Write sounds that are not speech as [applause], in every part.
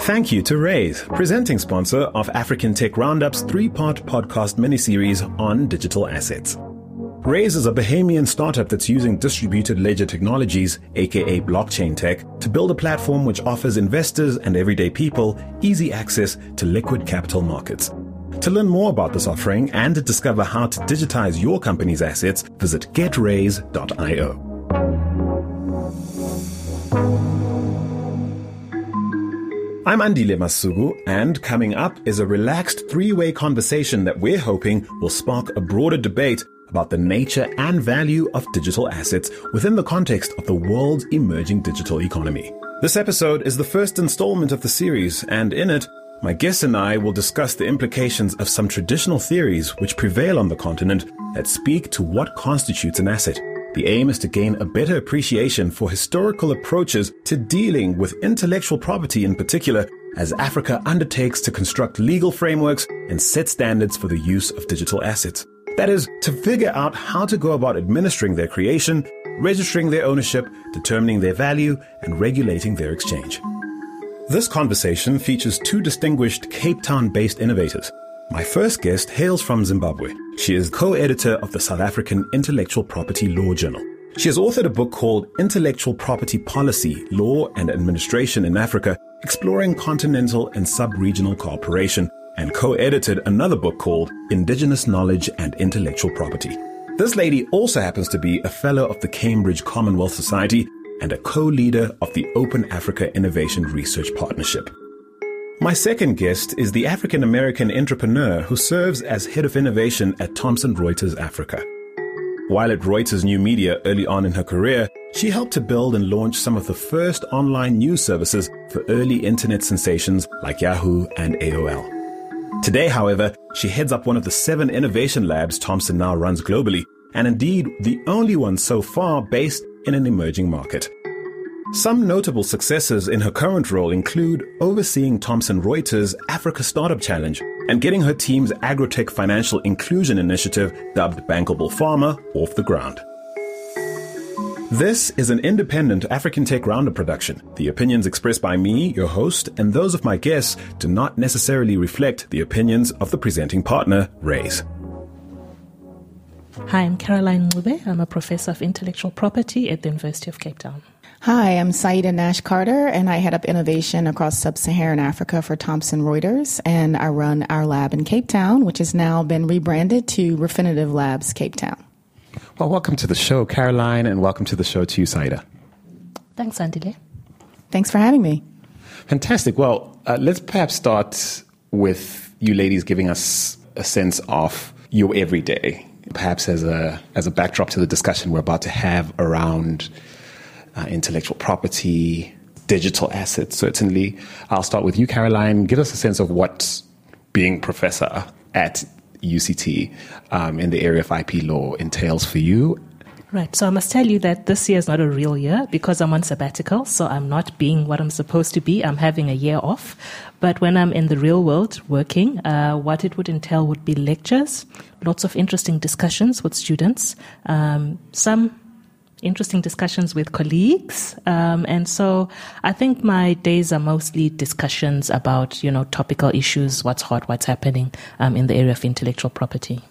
Thank you to Raise, presenting sponsor of African Tech Roundup's three part podcast miniseries on digital assets. Raise is a Bahamian startup that's using distributed ledger technologies, aka blockchain tech, to build a platform which offers investors and everyday people easy access to liquid capital markets. To learn more about this offering and discover how to digitize your company's assets, visit getraise.io. I'm Andile Masuku, and coming up is a relaxed three way conversation that we're hoping will spark a broader debate about the nature and value of digital assets within the context of the world's emerging digital economy. This episode is the first installment of the series, and in it, my guests and I will discuss the implications of some traditional theories which prevail on the continent that speak to what constitutes an asset. The aim is to gain a better appreciation for historical approaches to dealing with intellectual property in particular as Africa undertakes to construct legal frameworks and set standards for the use of digital assets. That is, to figure out how to go about administering their creation, registering their ownership, determining their value, and regulating their exchange. This conversation features two distinguished Cape Town based innovators. My first guest hails from Zimbabwe. She is co editor of the South African Intellectual Property Law Journal. She has authored a book called Intellectual Property Policy, Law and Administration in Africa, exploring continental and sub regional cooperation, and co edited another book called Indigenous Knowledge and Intellectual Property. This lady also happens to be a fellow of the Cambridge Commonwealth Society and a co-leader of the Open Africa Innovation Research Partnership. My second guest is the African American entrepreneur who serves as head of innovation at Thomson Reuters Africa. While at Reuters New Media early on in her career, she helped to build and launch some of the first online news services for early internet sensations like Yahoo and AOL. Today, however, she heads up one of the seven innovation labs Thomson now runs globally, and indeed the only one so far based in an emerging market. Some notable successes in her current role include overseeing Thomson Reuters' Africa Startup Challenge and getting her team's Agrotech Financial Inclusion Initiative, dubbed Bankable Farmer, off the ground. This is an independent African Tech Roundup production. The opinions expressed by me, your host, and those of my guests do not necessarily reflect the opinions of the presenting partner, Raise. Hi, I'm Caroline Ncube. I'm a professor of intellectual property at the University of Cape Town. Hi, I'm Saida Nash Carter, and I head up innovation across sub Saharan Africa for Thomson Reuters. And I run our lab in Cape Town, which has now been rebranded to Refinitiv Labs Cape Town. Well, welcome to the show, Caroline, and welcome to the show to you, Saida. Thanks, Andile. Thanks for having me. Fantastic. Well, uh, let's perhaps start with you ladies giving us a sense of your everyday perhaps as a as a backdrop to the discussion we're about to have around uh, intellectual property, digital assets. Certainly, I'll start with you, Caroline. Give us a sense of what being professor at UCT um, in the area of IP law entails for you Right. So I must tell you that this year is not a real year because I'm on sabbatical. So I'm not being what I'm supposed to be. I'm having a year off. But when I'm in the real world working, uh, what it would entail would be lectures, lots of interesting discussions with students, um, some interesting discussions with colleagues. Um, and so I think my days are mostly discussions about, you know, topical issues, what's hot, what's happening um, in the area of intellectual property.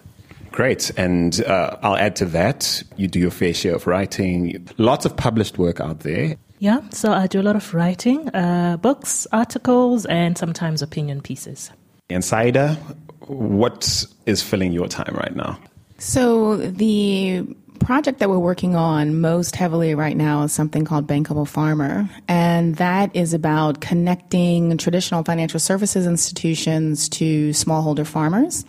Great. And uh, I'll add to that, you do your fair share of writing, lots of published work out there. Yeah, so I do a lot of writing, uh, books, articles, and sometimes opinion pieces. And Saida, what is filling your time right now? So the project that we're working on most heavily right now is something called Bankable Farmer, and that is about connecting traditional financial services institutions to smallholder farmers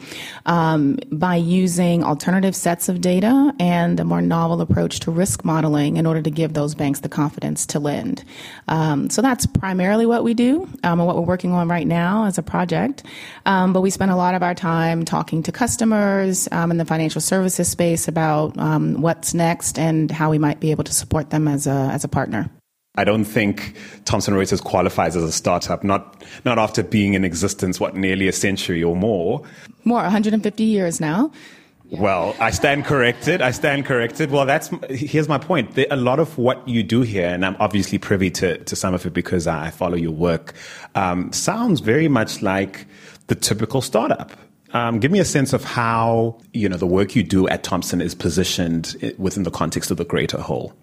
um, by using alternative sets of data and a more novel approach to risk modeling in order to give those banks the confidence to lend. Um, so that's primarily what we do um, and what we're working on right now as a project. Um, but we spend a lot of our time talking to customers um, in the financial services space about um, what's next and how we might be able to support them as a, as a partner. I don't think Thomson Reuters qualifies as a startup, not, not after being in existence, what, nearly a century or more. More, 150 years now. Well, I stand corrected. I stand corrected. Well, that's here's my point. a lot of what you do here, and I'm obviously privy to, to some of it because I follow your work, um, sounds very much like the typical startup. Um, give me a sense of how you know the work you do at Thomson is positioned within the context of the greater whole.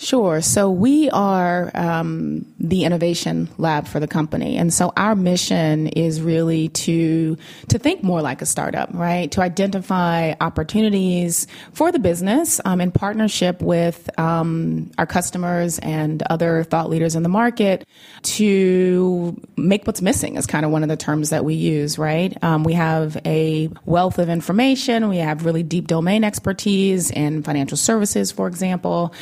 Sure. So we are um, the innovation lab for the company, and so our mission is really to to think more like a startup, right? To identify opportunities for the business um, in partnership with um, our customers and other thought leaders in the market to make what's missing is kind of one of the terms that we use, right? Um, we have a wealth of information. We have really deep domain expertise in financial services, for example.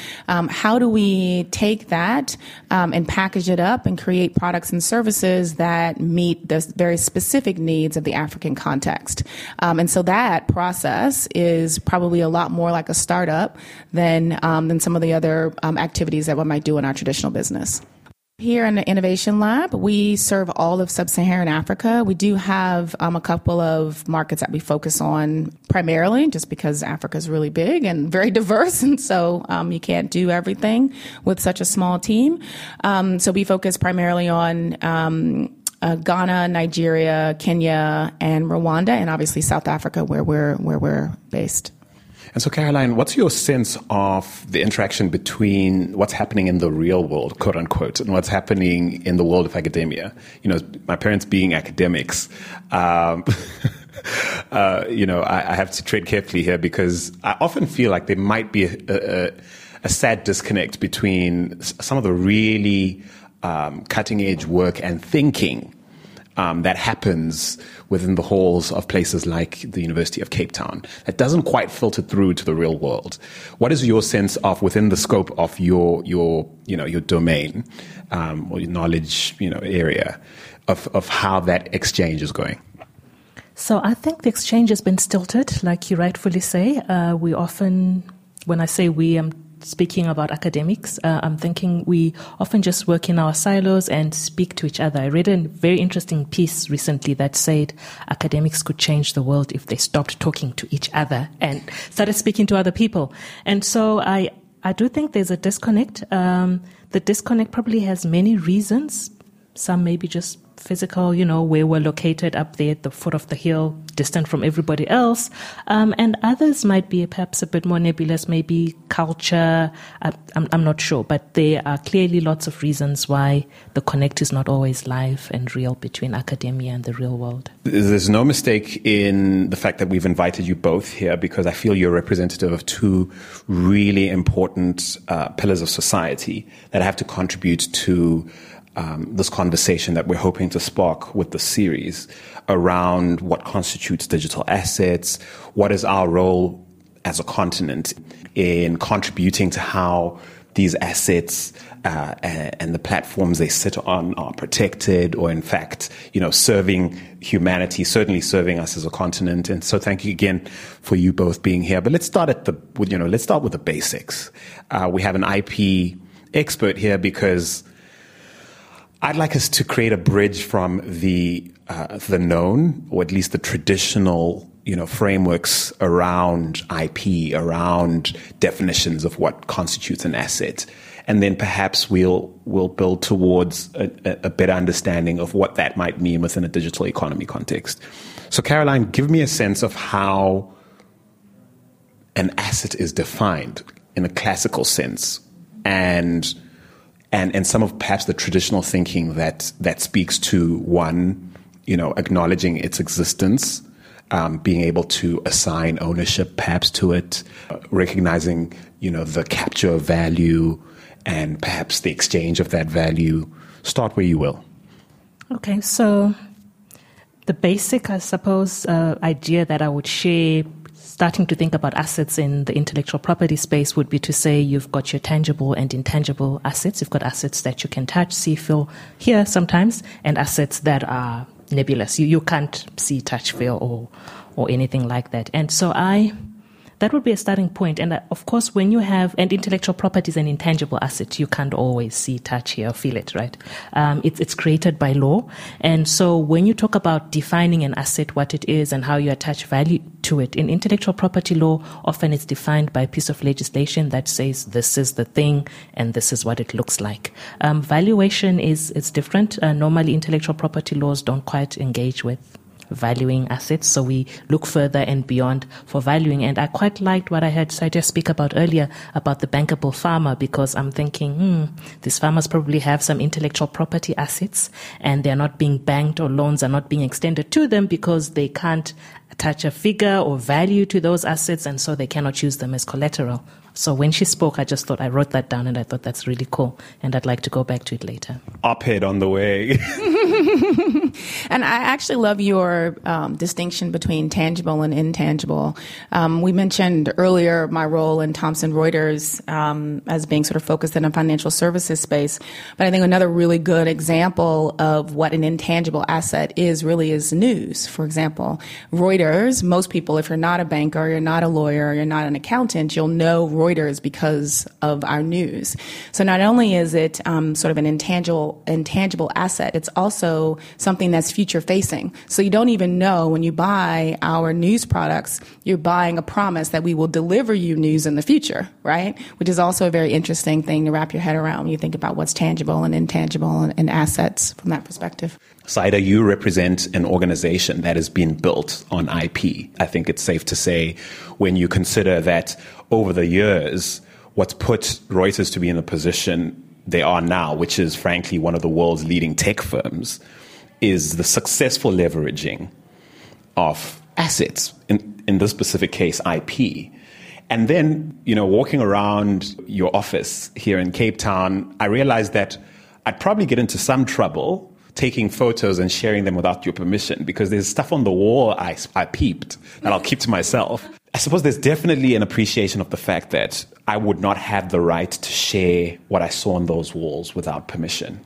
How do we take that um, and package it up and create products and services that meet the very specific needs of the African context? Um, and so that process is probably a lot more like a startup than um, than some of the other um, activities that one might do in our traditional business. Here in the Innovation Lab, we serve all of sub Saharan Africa. We do have um, a couple of markets that we focus on primarily just because Africa is really big and very [laughs] diverse, and so um, you can't do everything with such a small team. Um, so we focus primarily on um, uh, Ghana, Nigeria, Kenya, and Rwanda, and obviously South Africa, where we're where we're based. And so, Caroline, what's your sense of the interaction between what's happening in the real world, quote unquote, and what's happening in the world of academia? You know, my parents being academics, um, [laughs] uh, you know, I, I, have to tread carefully here because I often feel like there might be a, a, a sad disconnect between some of the really um, cutting edge work and thinking um, that happens within the halls of places like the University of Cape Town that doesn't quite filter through to the real world. What is your sense of within the scope of your your you know your domain um, or your knowledge you know area of of how that exchange is going? So I think the exchange has been stilted, like you rightfully say. Uh, we often, when I say we, I'm speaking about academics, uh, I'm thinking we often just work in our silos and speak to each other. I read a very interesting piece recently that said academics could change the world if they stopped talking to each other and started speaking to other people. And so I, I do think there's a disconnect. Um, the disconnect probably has many reasons. Some maybe just physical, you know, where we're located up there at the foot of the hill, distant from everybody else. Um, and others might be perhaps a bit more nebulous, maybe culture. I, I'm, I'm not sure, but there are clearly lots of reasons why the connect is not always live and real between academia and the real world. There's no mistake in the fact that we've invited you both here because I feel you're representative of two really important uh, pillars of society that have to contribute to um, this conversation that we're hoping to spark with the series around what constitutes digital assets, what is our role as a continent in contributing to how these assets uh, and the platforms they sit on are protected or in fact you know serving humanity certainly serving us as a continent. And so thank you again for you both being here. But let's start at the you know let's start with the basics. Uh, we have an ip expert here because I'd like us to create a bridge from the uh, the known, or at least the traditional, you know, frameworks around IP, around definitions of what constitutes an asset, and then perhaps we'll we'll build towards a, a better understanding of what that might mean within a digital economy context. So, Caroline, give me a sense of how an asset is defined in a classical sense, and and and some of perhaps the traditional thinking that that speaks to one, you know, acknowledging its existence, um, being able to assign ownership perhaps to it, uh, recognizing you know the capture of value and perhaps the exchange of that value. Start where you will. Okay, so the basic, I suppose, uh, idea that I would share starting to think about assets in the intellectual property space would be to say you've got your tangible and intangible assets. You've got assets that you can touch, see, feel, hear sometimes, and assets that are nebulous. You, you can't see, touch, feel, or, or anything like that. And so I, that would be a starting point. And uh, of course, when you have, and intellectual property is an intangible asset, you can't always see, touch, hear, feel it, right? Um, it's, it's created by law. And so when you talk about defining an asset, what it is, and how you attach value to it, in intellectual property law, often it's defined by a piece of legislation that says this is the thing and this is what it looks like. Um, valuation is, is different. Uh, normally, intellectual property laws don't quite engage with valuing assets. So we look further and beyond for valuing. And I quite liked what I heard Sadia speak about earlier about the bankable farmer because I'm thinking, hmm, these farmers probably have some intellectual property assets and they're not being banked or loans are not being extended to them because they can't attach a figure or value to those assets and so they cannot use them as collateral. So when she spoke, I just thought I wrote that down and I thought that's really cool. And I'd like to go back to it later. Op ed on the way. [laughs] and I actually love your um, distinction between tangible and intangible. Um, we mentioned earlier my role in Thomson Reuters um, as being sort of focused in a financial services space. But I think another really good example of what an intangible asset is really is news. For example, Reuters, most people, if you're not a banker, you're not a lawyer, you're not an accountant, you'll know Reuters Reuters because of our news. So not only is it um, sort of an intangible intangible asset, it's also something that's future facing. So you don't even know when you buy our news products, you're buying a promise that we will deliver you news in the future, right? Which is also a very interesting thing to wrap your head around when you think about what's tangible and intangible and, and assets from that perspective. Saida, you represent an organization that has been built on IP. I think it's safe to say when you consider that over the years, what's put Reuters to be in the position they are now, which is frankly one of the world's leading tech firms, is the successful leveraging of assets, in, in this specific case, IP. And then, you know, walking around your office here in Cape Town, I realized that I'd probably get into some trouble taking photos and sharing them without your permission because there's stuff on the wall I, I peeped that I'll keep to myself. I suppose there's definitely an appreciation of the fact that I would not have the right to share what I saw on those walls without permission.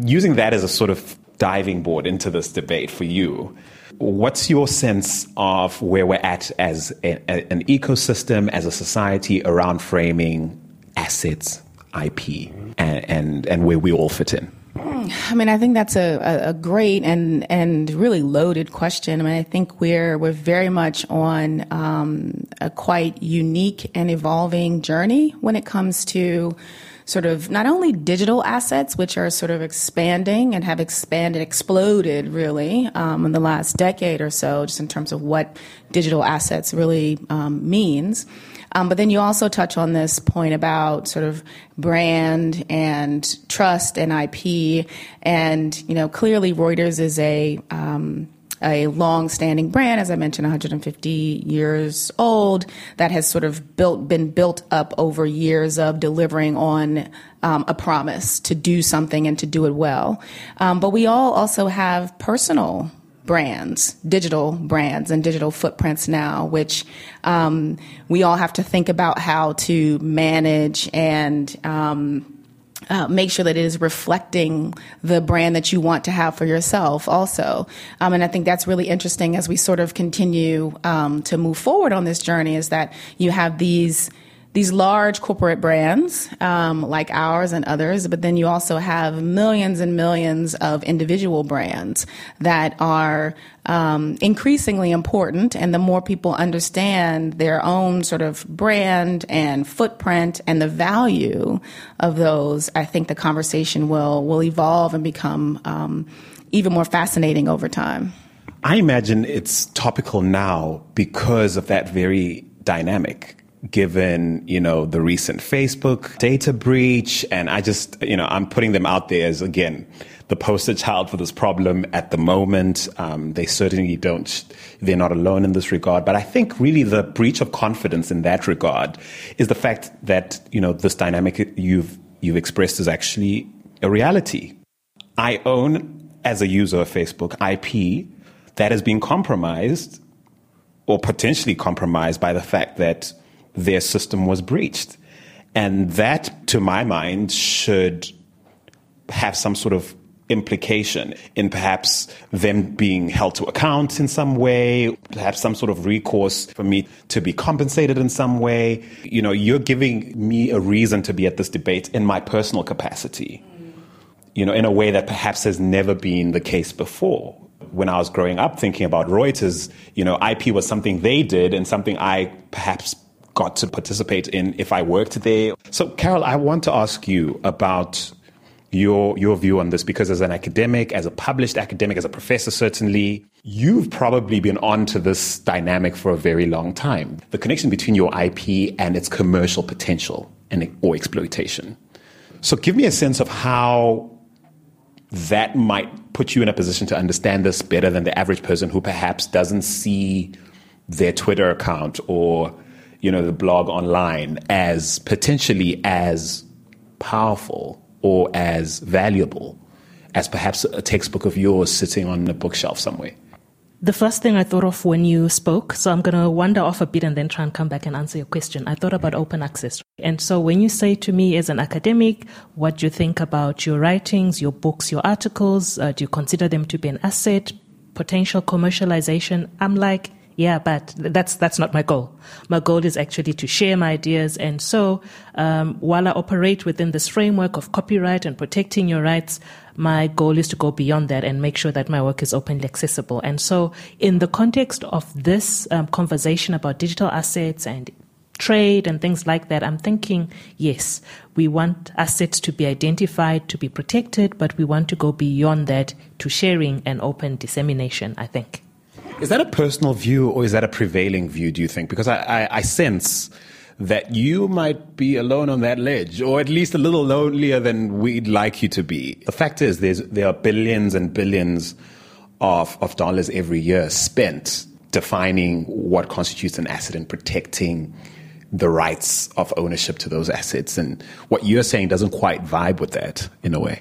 Using that as a sort of diving board into this debate for you, what's your sense of where we're at as a, a, an ecosystem, as a society around framing assets, IP, and, and, and where we all fit in? I mean, I think that's a, a, great and and really loaded question. I mean, I think we're we're very much on um, a quite unique and evolving journey when it comes to sort of not only digital assets, which are sort of expanding and have expanded, exploded really um, in the last decade or so, just in terms of what digital assets really um, means. Um, but then you also touch on this point about sort of brand and trust and IP. And, you know, clearly Reuters is a, um, a long-standing brand, as I mentioned, 150 years old, that has sort of built, been built up over years of delivering on um, a promise to do something and to do it well. Um, but we all also have personal brands, digital brands, and digital footprints now, which um, we all have to think about how to manage and um, uh, make sure that it is reflecting the brand that you want to have for yourself also. Um, and i think that's really interesting as we sort of continue um, to move forward on this journey is that you have these these large corporate brands um, like ours and others, but then you also have millions and millions of individual brands that are um, increasingly important. And the more people understand their own sort of brand and footprint and the value of those, I think the conversation will will evolve and become um, even more fascinating over time. I imagine it's topical now because of that very dynamic given, you know, the recent Facebook data breach. And I just, you know, I'm putting them out there as, again, the poster child for this problem at the moment. Um, they certainly don't, they're not alone in this regard. But I think really the breach of confidence in that regard is the fact that, you know, this dynamic you've, you've expressed is actually a reality. I own, as a user of Facebook, IP that has been compromised or potentially compromised by the fact that their system was breached. And that, to my mind, should have some sort of implication in perhaps them being held to account in some way, perhaps some sort of recourse for me to be compensated in some way. You know, you're giving me a reason to be at this debate in my personal capacity, you know, in a way that perhaps has never been the case before. When I was growing up thinking about Reuters, you know, IP was something they did and something I perhaps got to participate in if I worked there. So, Carol, I want to ask you about your your view on this because as an academic, as a published academic, as a professor, certainly you've probably been on to this dynamic for a very long time. The connection between your IP and its commercial potential and or exploitation. So give me a sense of how that might put you in a position to understand this better than the average person who perhaps doesn't see their Twitter account or you know the blog online as potentially as powerful or as valuable as perhaps a textbook of yours sitting on a bookshelf somewhere? The first thing I thought of when you spoke, so I'm going to wander off a bit and then try and come back and answer your question. I thought about open access. And so when you say to me as an academic, what do you think about your writings, your books, your articles? Uh, do you consider them to be an asset, potential commercialization? I'm like, yeah, but that's that's not my goal. My goal is actually to share my ideas. And so, um, while I operate within this framework of copyright and protecting your rights, my goal is to go beyond that and make sure that my work is openly accessible. And so, in the context of this um, conversation about digital assets and trade and things like that, I'm thinking, yes, we want assets to be identified, to be protected, but we want to go beyond that to sharing and open dissemination, I think. Is that a personal view or is that a prevailing view, do you think? Because I, I, I sense that you might be alone on that ledge, or at least a little lonelier than we'd like you to be. The fact is, there are billions and billions of, of dollars every year spent defining what constitutes an asset and protecting the rights of ownership to those assets. And what you're saying doesn't quite vibe with that in a way.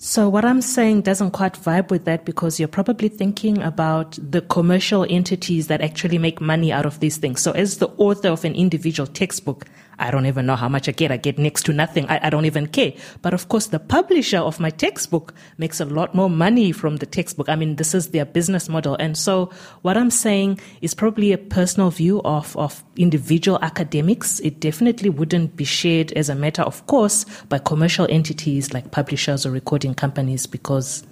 So, what I'm saying doesn't quite vibe with that because you're probably thinking about the commercial entities that actually make money out of these things. So, as the author of an individual textbook, I don't even know how much I get. I get next to nothing. I, I, don't even care. But of course, the publisher of my textbook makes a lot more money from the textbook. I mean, this is their business model. And so what I'm saying is probably a personal view of, of individual academics. It definitely wouldn't be shared as a matter of course by commercial entities like publishers or recording companies because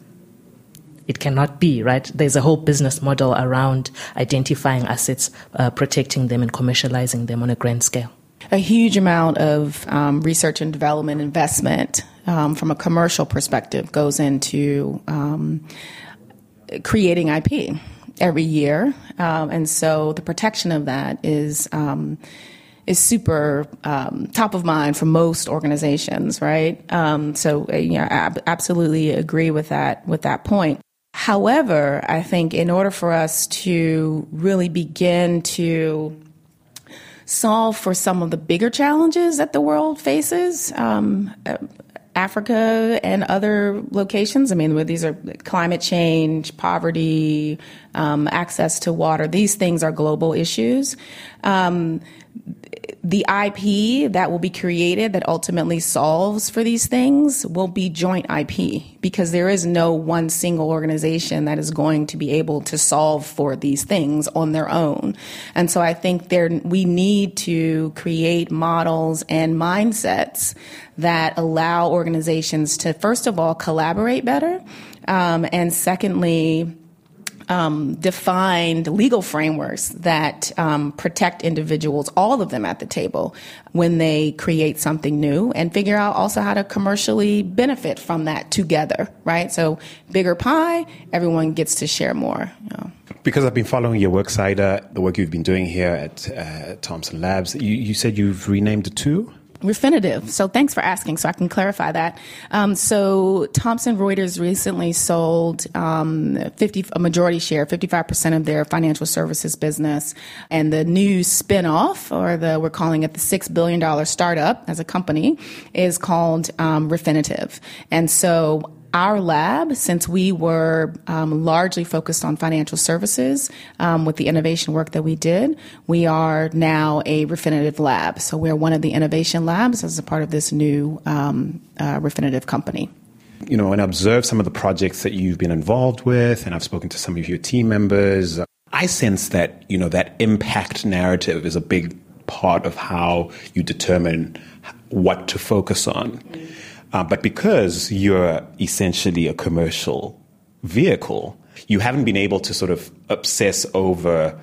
it cannot be, right? There's a whole business model around identifying assets, uh, protecting them, and commercializing them on a grand scale a huge amount of um, research and development investment um, from a commercial perspective goes into um, creating IP every year, um, and so the protection of that is um, is super um, top of mind for most organizations, right? Um, so, uh, know, I absolutely agree with that with that point. However, I think in order for us to really begin to solve for some of the bigger challenges that the world faces. Um, Africa and other locations. I mean, these are climate change, poverty, um, access to water. These things are global issues. Um, the IP that will be created that ultimately solves for these things will be joint IP because there is no one single organization that is going to be able to solve for these things on their own. And so I think there we need to create models and mindsets that allow organizations to first of all collaborate better um, and secondly um, defined legal frameworks that um, protect individuals, all of them at the table, when they create something new, and figure out also how to commercially benefit from that together, right? So, bigger pie, everyone gets to share more. You know. Because I've been following your work, Saida, the work you've been doing here at uh, Thomson Labs, you, you said you've renamed it to? Refinitiv. So thanks for asking, so I can clarify that. Um, so Thomson Reuters recently sold um, 50 a majority share, 55% of their financial services business, and the new spinoff, or the we're calling it the six billion dollar startup as a company, is called um, Refinitiv. And so our lab, since we were um, largely focused on financial services um, with the innovation work that we did, we are now a Refinitiv lab. So we're one of the innovation labs as a part of this new um, uh, company. you know, and observe some of the projects that you've been involved with, and I've spoken to some of your team members, I sense that, you know, that impact narrative is a big part of how you determine what to focus on. Uh, but because you're essentially a commercial vehicle, you haven't been able to sort of obsess over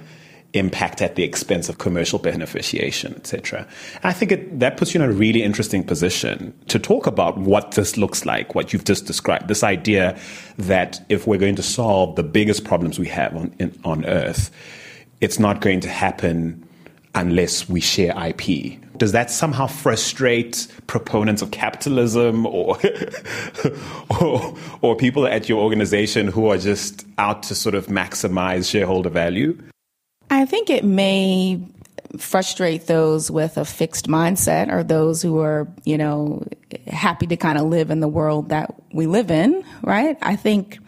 impact at the expense of commercial beneficiation, etc. I think it, that puts you in a really interesting position to talk about what this looks like, what you've just described. This idea that if we're going to solve the biggest problems we have on, in, on Earth, it's not going to happen unless we share IP. Does that somehow frustrate proponents of capitalism or, [laughs] or, or people at your organization who are just out to sort of maximize shareholder value? I think it may frustrate those with a fixed mindset or those who are, you know, happy to kind of live in the world that we live in, right? I think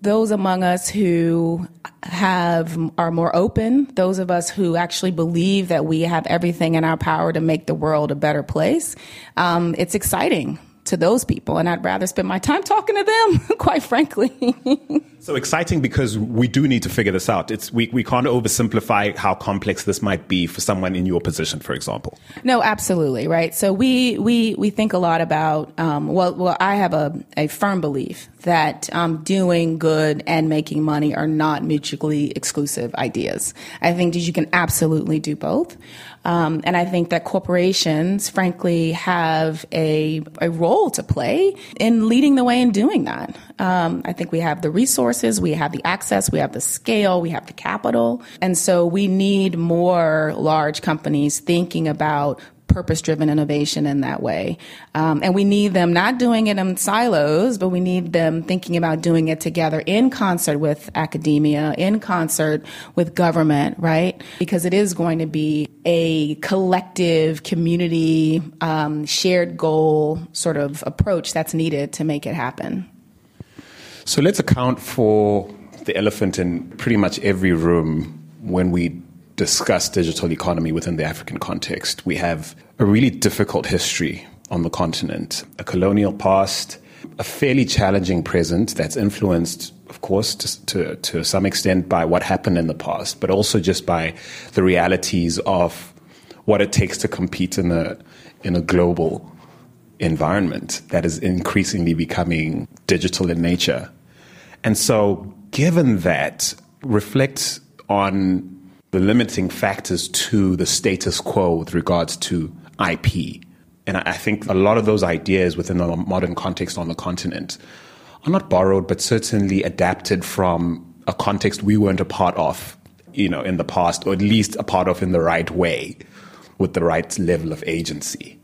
those among us who have are more open, those of us who actually believe that we have everything in our power to make the world a better place, um, it's exciting to those people, and I'd rather spend my time talking to them, [laughs] quite frankly. so exciting because we do need to figure this out. It's we, we can't oversimplify how complex this might be for someone in your position, for example. No, absolutely right. So we we we think a lot about um, well, well, I have a a firm belief that um, doing good and making money are not mutually exclusive ideas. I think that you can absolutely do both. Um, and I think that corporations, frankly, have a, a role to play in leading the way in doing that. Um, I think we have the resources, we have the access, we have the scale, we have the capital. And so we need more large companies thinking about purpose driven innovation in that way. Um, and we need them not doing it in silos, but we need them thinking about doing it together in concert with academia, in concert with government, right? Because it is going to be a collective community um, shared goal sort of approach that's needed to make it happen. So let's account for the elephant in pretty much every room when we discuss digital economy within the African context. We have a really difficult history on the continent, a colonial past, a fairly challenging present that's influenced, of course, to, to, to some extent by what happened in the past, but also just by the realities of what it takes to compete in a, in a global environment that is increasingly becoming digital in nature. And so, given that, reflect on the limiting factors to the status quo with regards to IP. And I think a lot of those ideas within the modern context on the continent are not borrowed, but certainly adapted from a context we weren't a part of, you know, in the past, or at least a part of in the right way, with the right level of agency.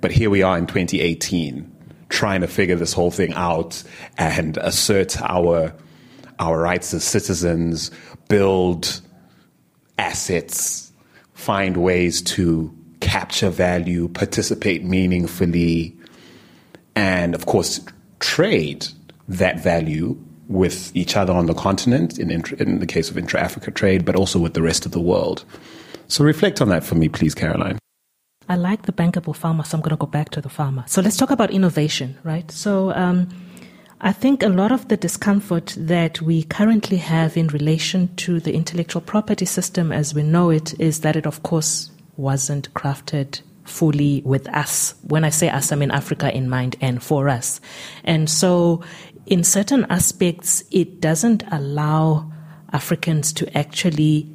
But here we are in 2018, trying to figure this whole thing out and assert our our rights as citizens, build assets, find ways to capture value, participate meaningfully, and of course, trade that value with each other on the continent, in, in the case of intra Africa trade, but also with the rest of the world. So reflect on that for me, please, Caroline. I like the bankable farmer, so I'm going to go back to the farmer. So let's talk about innovation, right? So, um, I think a lot of the discomfort that we currently have in relation to the intellectual property system as we know it is that it, of course, wasn't crafted fully with us. When I say us, I mean Africa in mind and for us. And so, in certain aspects, it doesn't allow Africans to actually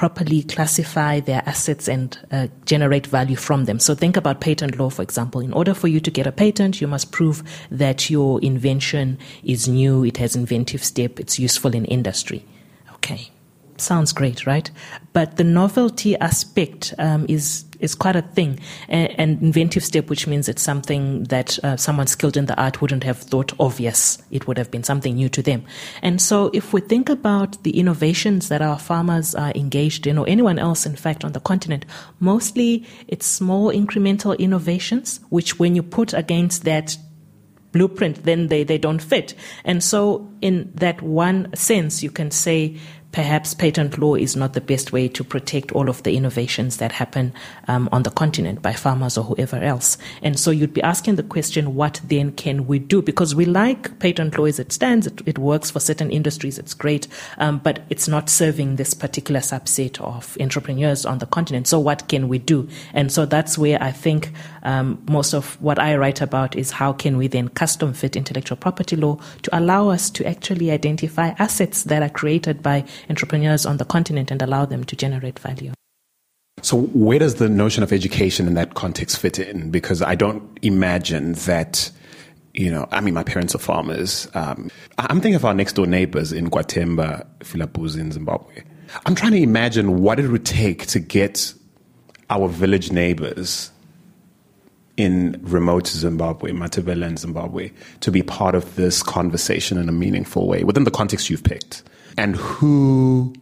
properly classify their assets and uh, generate value from them. So think about patent law, for example. In order for you to get a patent, you must prove that your invention is new, it has inventive step, it's useful in industry. Okay. Sounds great, right? But the novelty aspect um, is is quite a thing, and, inventive step, which means it's something that uh, someone skilled in the art wouldn't have thought obvious. It would have been something new to them. And so, if we think about the innovations that our farmers are engaged in, or anyone else, in fact, on the continent, mostly it's small incremental innovations, which, when you put against that blueprint, then they, they don't fit. And so, in that one sense, you can say perhaps patent law is not the best way to protect all of the innovations that happen um, on the continent by farmers or whoever else. And so you'd be asking the question, what then can we do? Because we like patent law as it stands. It, it works for certain industries. It's great. Um, but it's not serving this particular subset of entrepreneurs on the continent. So what can we do? And so that's where I think um, most of what I write about is how can we then custom fit intellectual property law to allow us to actually identify assets that are created by entrepreneurs on the continent and allow them to generate value. So, where does the notion of education in that context fit in? Because I don't imagine that, you know, I mean, my parents are farmers. Um, I'm thinking of our next door neighbors in Guatemala, Philippines, in Zimbabwe. I'm trying to imagine what it would take to get our village neighbors in remote Zimbabwe, Matabeleland Zimbabwe, to be part of this conversation in a meaningful way within the context you've picked and who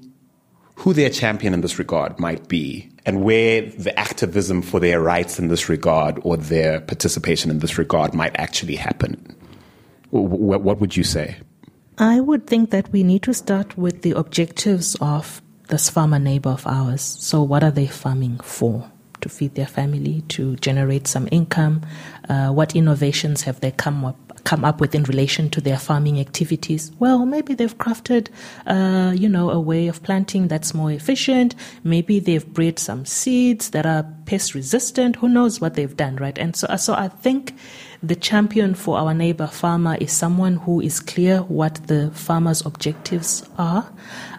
who their champion in this regard might be and where the activism for their rights in this regard or their participation in this regard might actually happen. What would you say? I would think that we need to start with the objectives of this farmer neighbor of ours. So, what are they farming for? To feed their family, to generate some income? Uh, what innovations have they come up come up with in relation to their farming activities? Well, maybe they've crafted, uh, you know, a way of planting that's more efficient. Maybe they've bred some seeds that are pest resistant. Who knows what they've done, right? And so, so I think the champion for our neighbor farmer is someone who is clear what the farmer's objectives are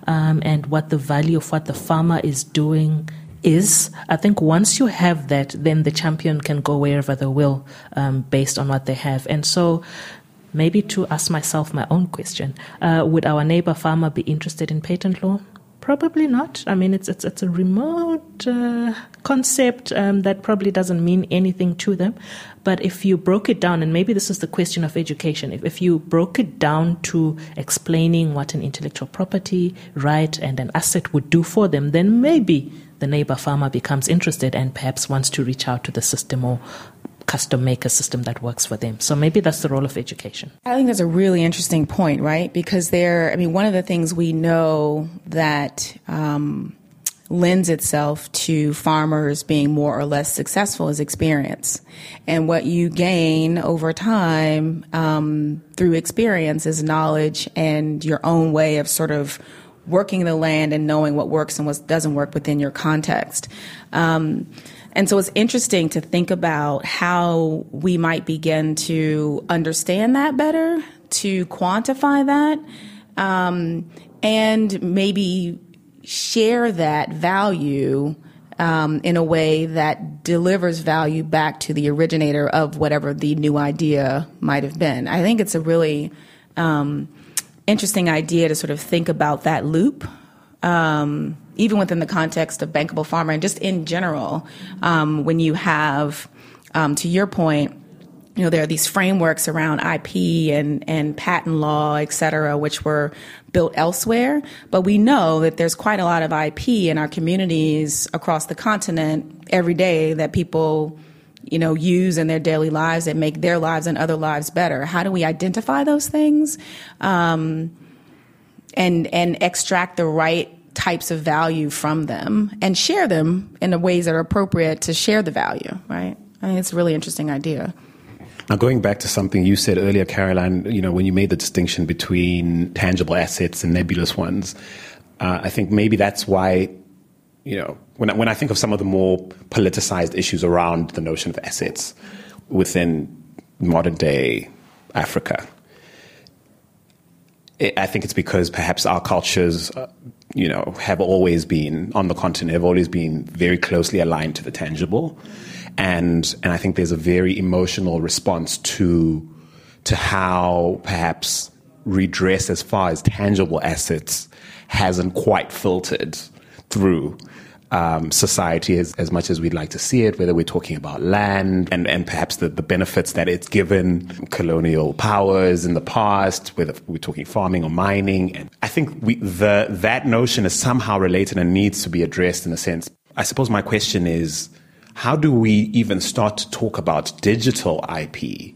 um, and what the value of what the farmer is doing is. I think once you have that, then the champion can go wherever they will um, based on what they have. And so, maybe to ask myself my own question uh, would our neighbor farmer be interested in patent law? Probably not. I mean, it's it's it's a remote uh, concept um, that probably doesn't mean anything to them. But if you broke it down, and maybe this is the question of education, if, if you broke it down to explaining what an intellectual property right and an asset would do for them, then maybe the neighbor farmer becomes interested and perhaps wants to reach out to the system or custom make a system that works for them. So maybe that's the role of education. I think that's a really interesting point, right? Because there, I mean, one of the things we know that um, lends itself to farmers being more or less successful is experience. And what you gain over time um, through experience is knowledge and your own way of sort of working the land and knowing what works and what doesn't work within your context. Um, and so it's interesting to think about how we might begin to understand that better, to quantify that, um, and maybe share that value um, in a way that delivers value back to the originator of whatever the new idea might have been. I think it's a really um, interesting idea to sort of think about that loop, um, even within the context of bankable farmer and just in general, um, when you have, um, to your point, you know, there are these frameworks around IP and, and patent law, et cetera, which were built elsewhere. But we know that there's quite a lot of IP in our communities across the continent every day that people you know, use in their daily lives that make their lives and other lives better? How do we identify those things um, and and extract the right types of value from them and share them in the ways that are appropriate to share the value? Right? I think it's a really interesting idea. Now, going back to something you said earlier, Caroline, you know, when you made the distinction between tangible assets and nebulous ones, uh, I think maybe that's why you know, when I, when I think of some of the more politicized issues around the notion of assets within modern day Africa, it, I think it's because perhaps our cultures, uh, you know, have always been on the continent, have always been very closely aligned to the tangible, and and I think there's a very emotional response to to how perhaps redress as far as tangible assets hasn't quite filtered through um, society as, as much as we'd like to see it, whether we're talking about land and, and perhaps the, the benefits that it's given colonial powers in the past, whether we're talking farming or mining. And I think we, the, that notion is somehow related and needs to be addressed in a sense. I suppose my question is, how do we even start to talk about digital IP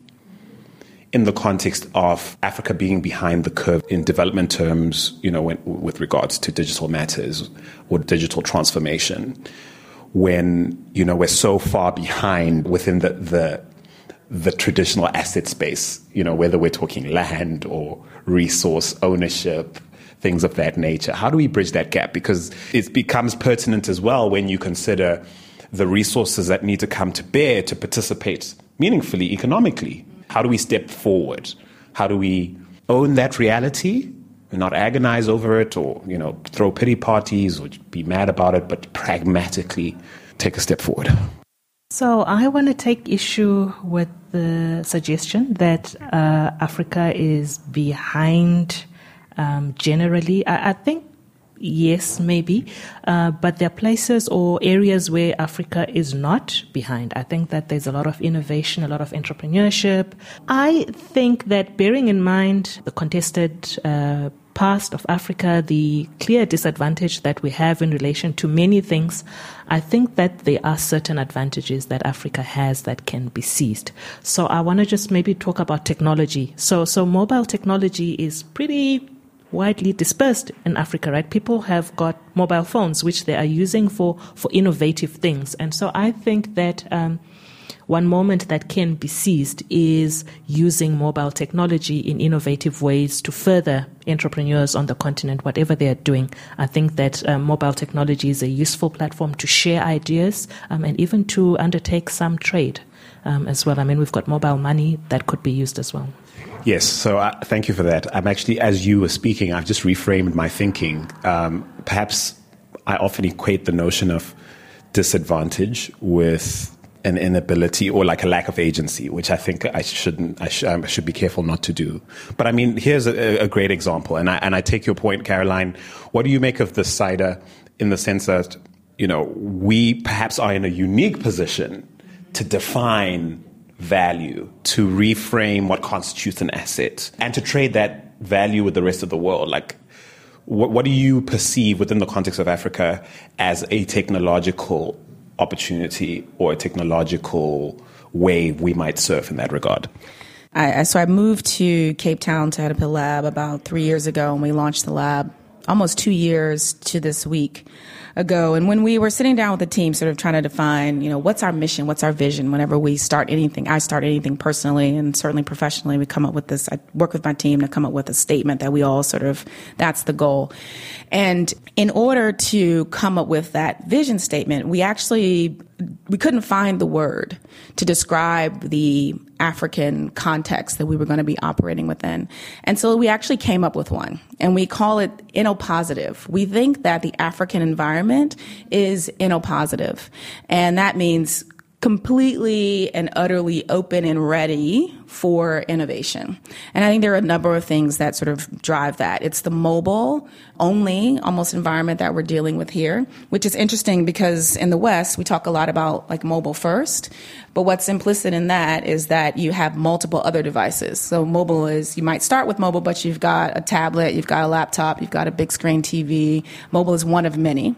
in the context of Africa being behind the curve in development terms, you know, when, with regards to digital matters or digital transformation, when you know we're so far behind within the the the traditional asset space, you know, whether we're talking land or resource ownership, things of that nature. How do we bridge that gap? Because it becomes pertinent as well when you consider the resources that need to come to bear to participate meaningfully economically. How do we step forward? How do we own that reality not agonize over it or, you know, throw pity parties or be mad about it, but pragmatically take a step forward? So I want to take issue with the suggestion that uh, Africa is behind um, generally. I, I, think yes, maybe, uh, but there are places or areas where Africa is not behind. I think that there's a lot of innovation, a lot of entrepreneurship. I think that bearing in mind the contested uh, past of Africa, the clear disadvantage that we have in relation to many things, I think that there are certain advantages that Africa has that can be seized. So I want to just maybe talk about technology. So, so mobile technology is pretty widely dispersed in Africa, right? People have got mobile phones which they are using for, for innovative things. And so I think that, um, one moment that can be seized is using mobile technology in innovative ways to further entrepreneurs on the continent, whatever they are doing. I think that um, mobile technology is a useful platform to share ideas um, and even to undertake some trade um, as well. I mean, we've got mobile money that could be used as well. Yes, so uh, thank you for that. I'm actually, as you were speaking, I've just reframed my thinking. Um, perhaps I often equate the notion of disadvantage with an inability or like a lack of agency, which I think I shouldn't, I, sh- I should be careful not to do. But I mean, here's a, a, great example, and I, and I take your point, Caroline. What do you make of the cider in the sense that, you know, we perhaps are in a unique position to define value, to reframe what constitutes an asset, and to trade that value with the rest of the world? Like, what, what do you perceive within the context of Africa as a technological opportunity or a technological wave we might surf in that regard? I, so I moved to Cape Town to head up a lab about three years ago, and we launched the lab almost two years to this week ago. And when we were sitting down with the team, sort of trying to define, you know, what's our mission, what's our vision, whenever we start anything, I start anything personally and certainly professionally, we come up with this. I work with my team to come up with a statement that we all sort of, that's the goal. And in order to come up with that vision statement, we actually we couldn't find the word to describe the African context that we were going to be operating within. And so we actually came up with one and we call it innopositive. We think that the African environment is innopositive. And that means completely and utterly open and ready for innovation. And I think there are a number of things that sort of drive that. It's the mobile only almost environment that we're dealing with here, which is interesting because in the West, we talk a lot about like mobile first. But what's implicit in that is that you have multiple other devices. So mobile is, you might start with mobile, but you've got a tablet, you've got a laptop, you've got a big screen TV. Mobile is one of many.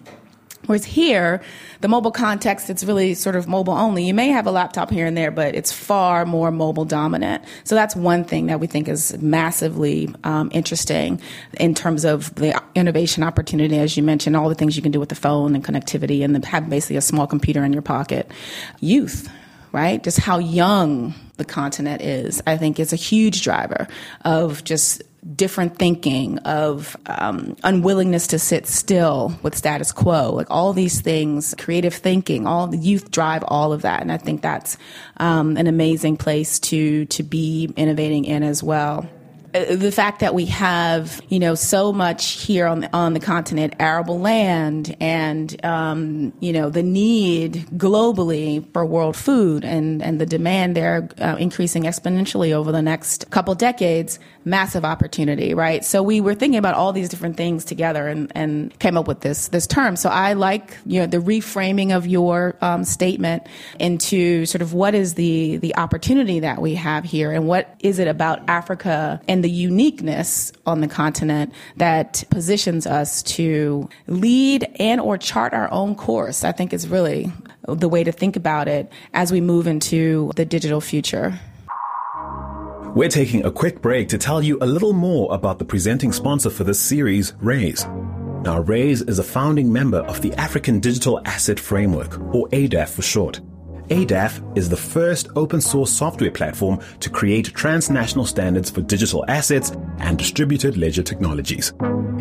Whereas here, the mobile context, it's really sort of mobile only. You may have a laptop here and there, but it's far more mobile dominant. So that's one thing that we think is massively um, interesting in terms of the innovation opportunity, as you mentioned, all the things you can do with the phone and connectivity and have basically a small computer in your pocket. Youth, right? Just how young the continent is, I think is a huge driver of just different thinking, of um, unwillingness to sit still with status quo, like all these things, creative thinking, all the youth drive all of that, and I think that's um, an amazing place to to be innovating in as well. Uh, the fact that we have, you know, so much here on the, on the continent, arable land, and um, you know the need globally for world food, and and the demand there uh, increasing exponentially over the next couple decades, massive opportunity, right? So we were thinking about all these different things together, and and came up with this this term. So I like you know the reframing of your um, statement into sort of what is the the opportunity that we have here, and what is it about Africa and the uniqueness on the continent that positions us to lead and or chart our own course. I think is really the way to think about it as we move into the digital future. We're taking a quick break to tell you a little more about the presenting sponsor for this series, Raise. Now, Raise is a founding member of the African Digital Asset Framework, or ADAF for short. ADAF is the first open source software platform to create transnational standards for digital assets and distributed ledger technologies.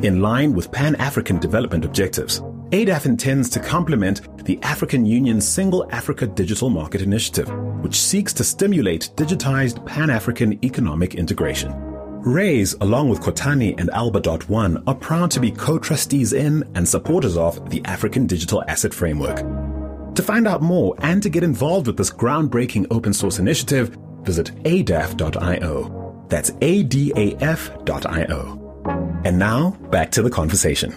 In line with Pan African development objectives, ADAF intends to complement the African Union's Single Africa Digital Market Initiative, which seeks to stimulate digitized Pan African economic integration. Raise, along with Kotani and Alba.one, are proud to be co trustees in and supporters of the African Digital Asset Framework. To find out more and to get involved with this groundbreaking open source initiative, visit adaf.io. That's A-D-A-F.io. And now, back to the conversation.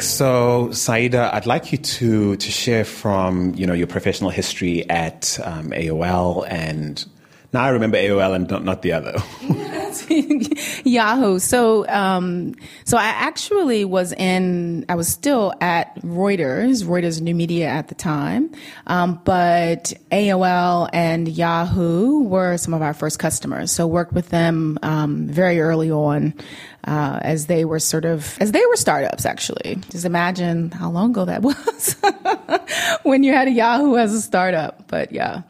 So, Saida, I'd like you to to share from you know your professional history at um, AOL, and now I remember AOL and not, not the other. [laughs] Yahoo. So, um, so I actually was in, I was still at Reuters, Reuters New Media at the time. Um, but AOL and Yahoo were some of our first customers. So worked with them, um, very early on. Uh, as they were sort of as they were startups actually just imagine how long ago that [laughs] was [laughs] when you had a yahoo as a startup but yeah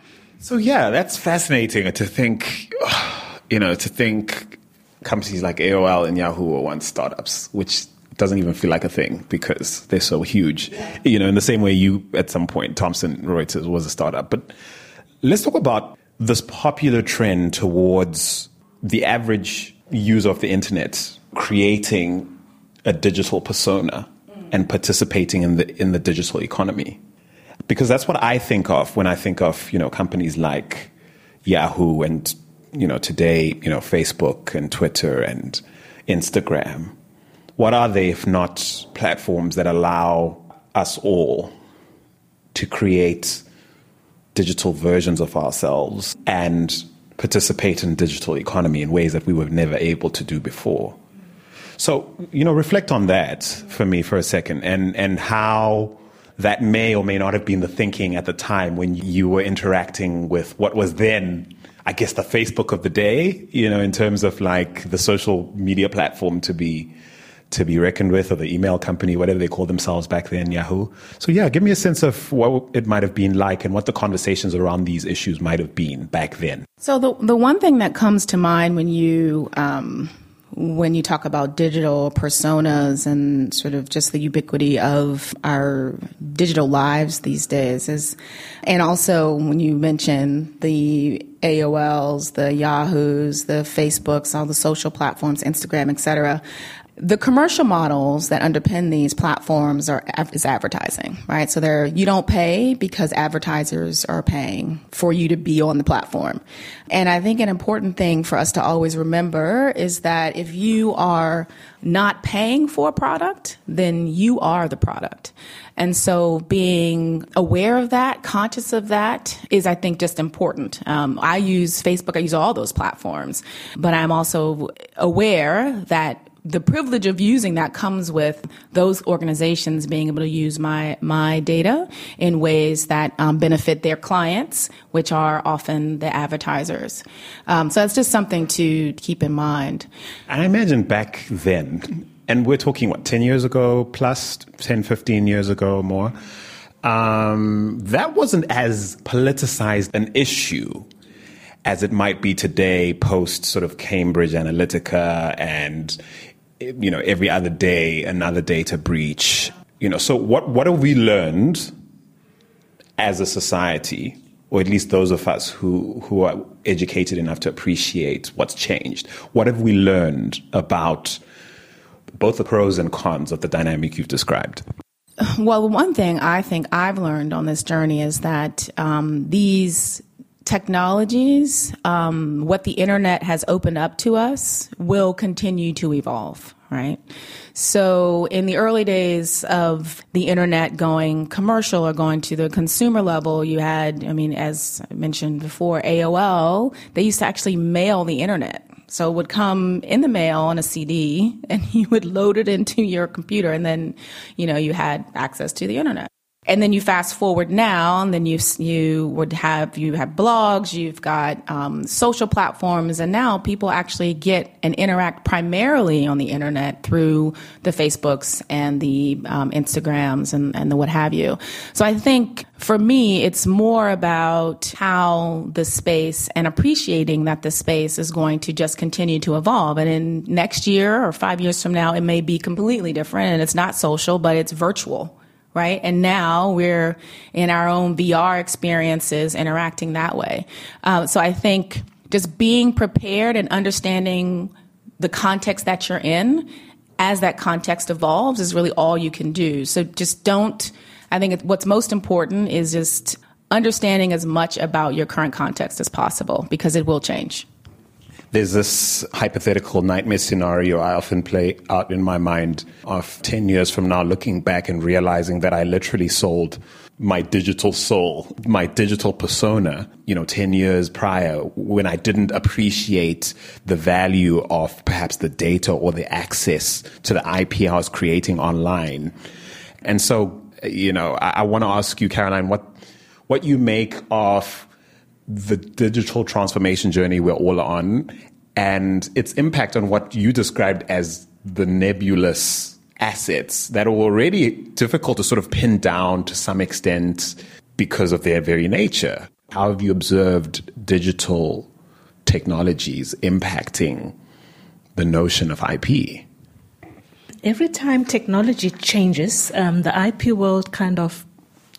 so yeah that's fascinating to think [sighs] you know, to think companies like AOL and Yahoo were once startups, which doesn't even feel like a thing because they're so huge. You know, in the same way you at some point Thomson Reuters was a startup. But let's talk about this popular trend towards the average user of the internet creating a digital persona and participating in the in the digital economy. Because that's what I think of when I think of, you know, companies like Yahoo and you know, today, you know, Facebook and Twitter and Instagram, what are they if not platforms that allow us all to create digital versions of ourselves and participate in digital economy in ways that we were never able to do before? So, you know, reflect on that for me for a second and, and how that may or may not have been the thinking at the time when you were interacting with what was then I guess the Facebook of the day, you know, in terms of like the social media platform to be to be reckoned with, or the email company, whatever they called themselves back then, Yahoo. So yeah, give me a sense of what it might have been like and what the conversations around these issues might have been back then. So the the one thing that comes to mind when you um, when you talk about digital personas and sort of just the ubiquity of our digital lives these days is, and also when you mention the AOLs, the Yahoos, the Facebooks, all the social platforms, Instagram, etc the commercial models that underpin these platforms are is advertising, right? So they you don't pay because advertisers are paying for you to be on the platform. And I think an important thing for us to always remember is that if you are not paying for a product, then you are the product. And so being aware of that, conscious of that is, I think, just important. Um, I use Facebook, I use all those platforms, but I'm also aware that the privilege of using that comes with those organizations being able to use my my data in ways that um, benefit their clients, which are often the advertisers. Um, so that's just something to keep in mind. I imagine back then, and we're talking what 10 years ago plus 10 15 years ago or more um, that wasn't as politicized an issue as it might be today post sort of Cambridge Analytica and you know, every other day, another data breach. You know, so what, what have we learned as a society, or at least those of us who, who are educated enough to appreciate what's changed? What have we learned about both the pros and cons of the dynamic you've described? Well, one thing I think I've learned on this journey is that um, these technologies, um, what the internet has opened up to us, will continue to evolve, right? So, in the early days of the internet going commercial or going to the consumer level, you had, I mean, as I mentioned before, AOL, they used to actually mail the internet. So it would come in the mail on a CD [laughs] and you would load it into your computer and then, you know, you had access to the internet. And then you fast forward now, and then you you would have you have blogs, you've got um, social platforms, and now people actually get and interact primarily on the internet through the Facebooks and the um, Instagrams and, and the what have you. So I think for me, it's more about how the space and appreciating that the space is going to just continue to evolve. And in next year or five years from now, it may be completely different, and it's not social, but it's virtual right? And now we're in our own VR experiences interacting that way. Uh, so I think just being prepared and understanding the context that you're in as that context evolves is really all you can do. So just don't, I think what's most important is just understanding as much about your current context as possible because it will change. There's this hypothetical nightmare scenario I often play out in my mind of 10 years from now looking back and realizing that I literally sold my digital soul, my digital persona, you know, 10 years prior when I didn't appreciate the value of perhaps the data or the access to the IP I was creating online. And so, you know, I, I want to ask you, Caroline, what, what you make of the digital transformation journey we're all on and its impact on what you described as the nebulous assets that are already difficult to sort of pin down to some extent because of their very nature. How have you observed digital technologies impacting the notion of IP? Every time technology changes, um, the IP world kind of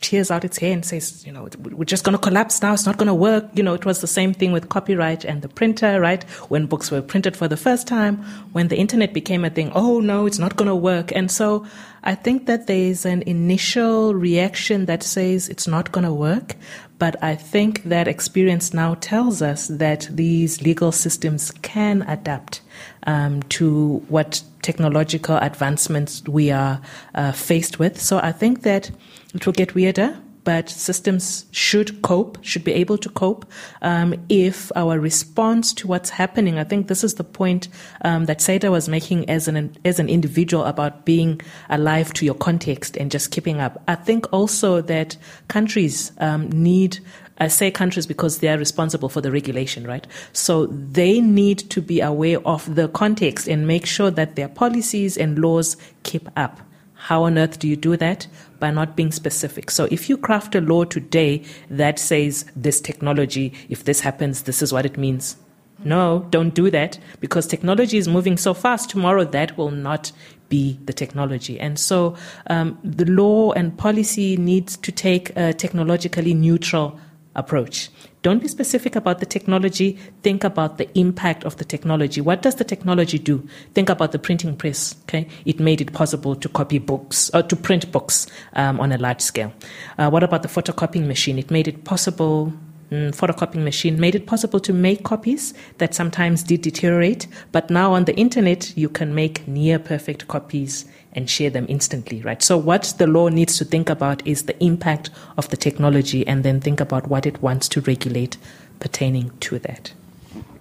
tears out its hair and says, you know, we're just going to collapse now. It's not going to work. You know, it was the same thing with copyright and the printer, right? When books were printed for the first time, when the internet became a thing, oh no, it's not going to work. And so I think that there's an initial reaction that says it's not going to work. But I think that experience now tells us that these legal systems can adapt um, to what technological advancements we are uh, faced with. So I think that it will get weirder, but systems should cope, should be able to cope um, if our response to what's happening. I think this is the point um, that Saida was making as an as an individual about being alive to your context and just keeping up. I think also that countries um, need I say countries because they are responsible for the regulation, right? So they need to be aware of the context and make sure that their policies and laws keep up. How on earth do you do that? By not being specific. So if you craft a law today that says this technology, if this happens, this is what it means. No, don't do that because technology is moving so fast. Tomorrow, that will not be the technology. And so um, the law and policy needs to take a technologically neutral approach. Don't be specific about the technology. Think about the impact of the technology. What does the technology do? Think about the printing press. Okay, it made it possible to copy books or to print books um, on a large scale. Uh, what about the photocopying machine? It made it possible Mm, photocopying machine made it possible to make copies that sometimes did deteriorate, but now on the internet you can make near perfect copies and share them instantly, right? So what the law needs to think about is the impact of the technology and then think about what it wants to regulate pertaining to that.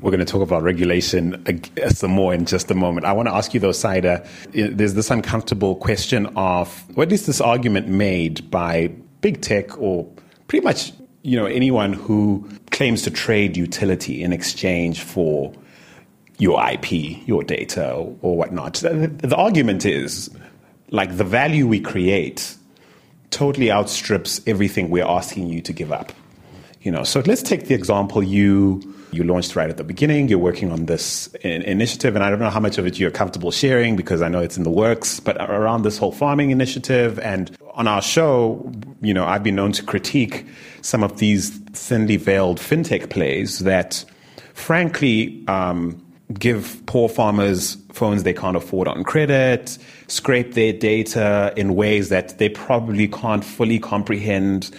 We're going to talk about regulation uh, some more in just a moment. I want to ask you though, Saida, there's this uncomfortable question of, what is this argument made by big tech or pretty much you know, anyone who claims to trade utility in exchange for your IP, your data, or, or whatnot. The, the argument is like the value we create totally outstrips everything we're asking you to give up. You know, so let's take the example you you launched right at the beginning. You're working on this in, initiative, and I don't know how much of it you're comfortable sharing because I know it's in the works. But around this whole farming initiative, and on our show, you know, I've been known to critique some of these thinly veiled fintech plays that, frankly, um, give poor farmers phones they can't afford on credit, scrape their data in ways that they probably can't fully comprehend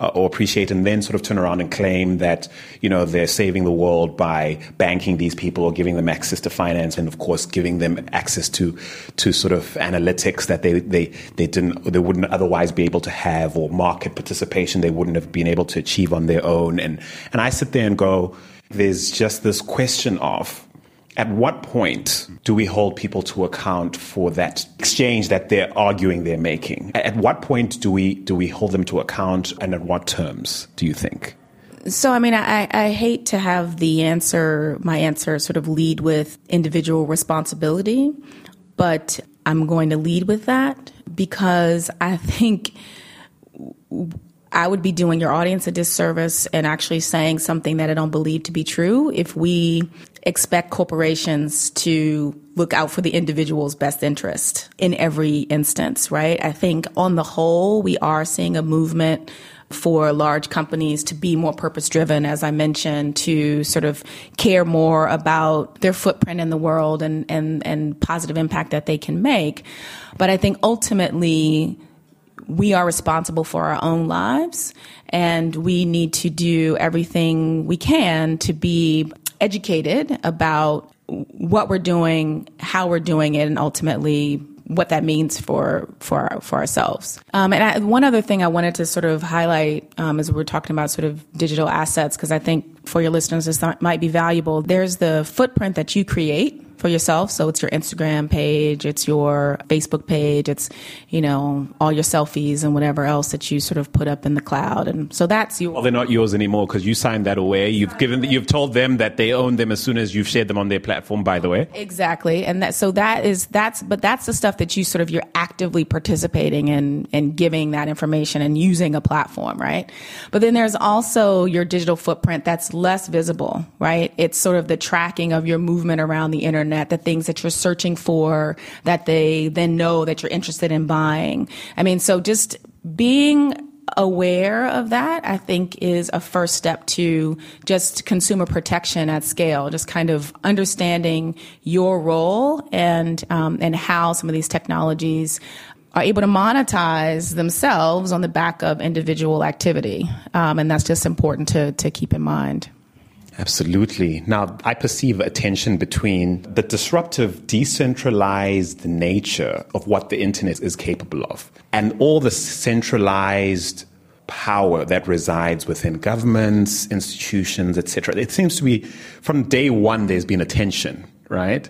uh, or appreciate and then sort of turn around and claim that, you know, they're saving the world by banking these people or giving them access to finance and of course giving them access to, to sort of analytics that they, they, they didn't, they wouldn't otherwise be able to have or market participation they wouldn't have been able to achieve on their own. And, and I sit there and go, there's just this question of, at what point do we hold people to account for that exchange that they're arguing they're making? At what point do we do we hold them to account, and at what terms do you think? So, I mean, I, I hate to have the answer, my answer, sort of lead with individual responsibility, but I'm going to lead with that because I think I would be doing your audience a disservice and actually saying something that I don't believe to be true if we expect corporations to look out for the individual's best interest in every instance, right? I think on the whole, we are seeing a movement for large companies to be more purpose driven, as I mentioned, to sort of care more about their footprint in the world and, and, and positive impact that they can make. But I think ultimately, we are responsible for our own lives and we need to do everything we can to be educated about what we're doing, how we're doing it, and ultimately what that means for for for ourselves. Um, and I, one other thing I wanted to sort of highlight um, as we're talking about sort of digital assets, because I think for your listeners this might be valuable. There's the footprint that you create for yourself. So it's your Instagram page, it's your Facebook page, it's, you know, all your selfies and whatever else that you sort of put up in the cloud. And so that's your. Well, they're not yours anymore because you signed that away. You've given, you've told them that they own them as soon as you've shared them on their platform, by the way. Exactly. And that, so that is, that's, but that's the stuff that you sort of, you're actively participating in and giving that information and using a platform, right? But then there's also your digital footprint that's less visible, right? It's sort of the tracking of your movement around the internet internet, the things that you're searching for that they then know that you're interested in buying. I mean, so just being aware of that, I think, is a first step to just consumer protection at scale. Just kind of understanding your role and um, and how some of these technologies are able to monetize themselves on the back of individual activity, um, and that's just important to to keep in mind. Absolutely. Now, I perceive a tension between the disruptive, decentralized nature of what the internet is capable of and all the centralized power that resides within governments, institutions, etc. It seems to be from day one there's been a tension, right?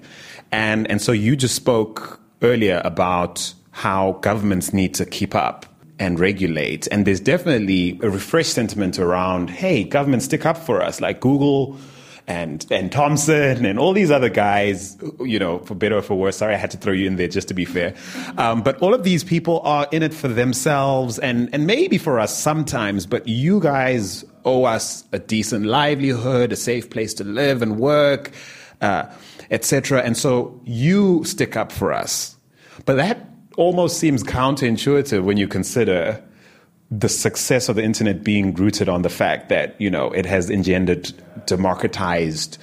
And and so you just spoke earlier about how governments need to keep up and regulate. And there's definitely a refreshed sentiment around, hey, government stick up for us, like Google and and Thomson and all these other guys, you know, for better or for worse. Sorry, I had to throw you in there just to be fair. Um, but all of these people are in it for themselves and and maybe for us sometimes. But you guys owe us a decent livelihood, a safe place to live and work, uh, etc. And so you stick up for us. But that almost seems counterintuitive when you consider the success of the internet being rooted on the fact that you know it has engendered democratized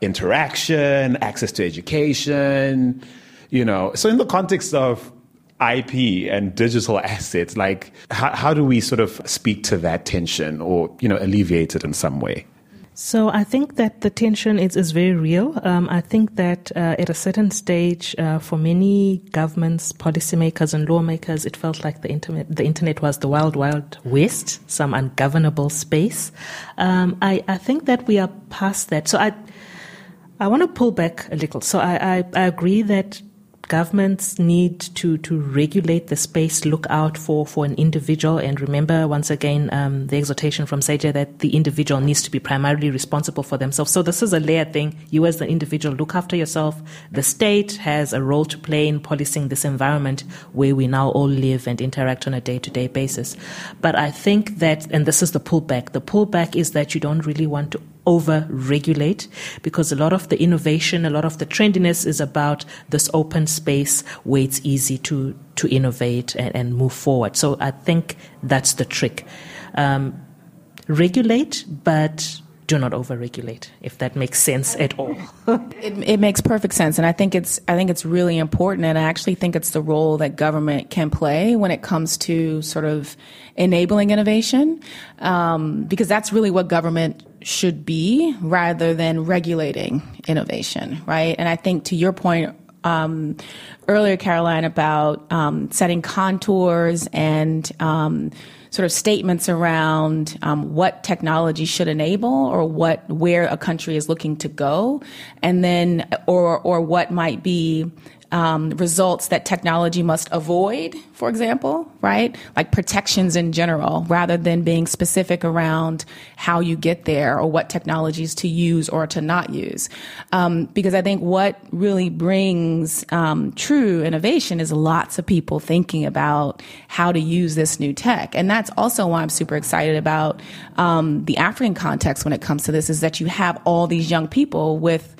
interaction, access to education, you know. So in the context of IP and digital assets, like how, how do we sort of speak to that tension or you know alleviate it in some way? So I think that the tension is, is very real. Um, I think that uh, at a certain stage, uh, for many governments, policymakers, and lawmakers, it felt like the internet, the internet was the wild, wild west, some ungovernable space. Um, I, I think that we are past that. So I, I want to pull back a little. So I, I, I agree that governments need to, to regulate the space, look out for, for an individual. And remember, once again, um, the exhortation from Saida that the individual needs to be primarily responsible for themselves. So this is a layered thing. You as the individual look after yourself. The state has a role to play in policing this environment where we now all live and interact on a day to day basis. But I think that, and this is the pullback, the pullback is that you don't really want to over regulate because a lot of the innovation, a lot of the trendiness is about this open space where it's easy to, to innovate and, and move forward. So I think that's the trick. Um, regulate, but do not overregulate if that makes sense at all [laughs] it, it, makes perfect sense and i think it's i think it's really important and i actually think it's the role that government can play when it comes to sort of enabling innovation um, because that's really what government should be rather than regulating innovation, right? And I think to your point um, earlier, Caroline, about um, setting contours and um, sort of statements around um, what technology should enable or what where a country is looking to go, and then or or what might be um, results that technology must avoid, for example, right? Like protections in general, rather than being specific around how you get there or what technologies to use or to not use. Um, because I think what really brings um, true innovation is lots of people thinking about how to use this new tech. And that's also why I'm super excited about um, the African context when it comes to this, is that you have all these young people with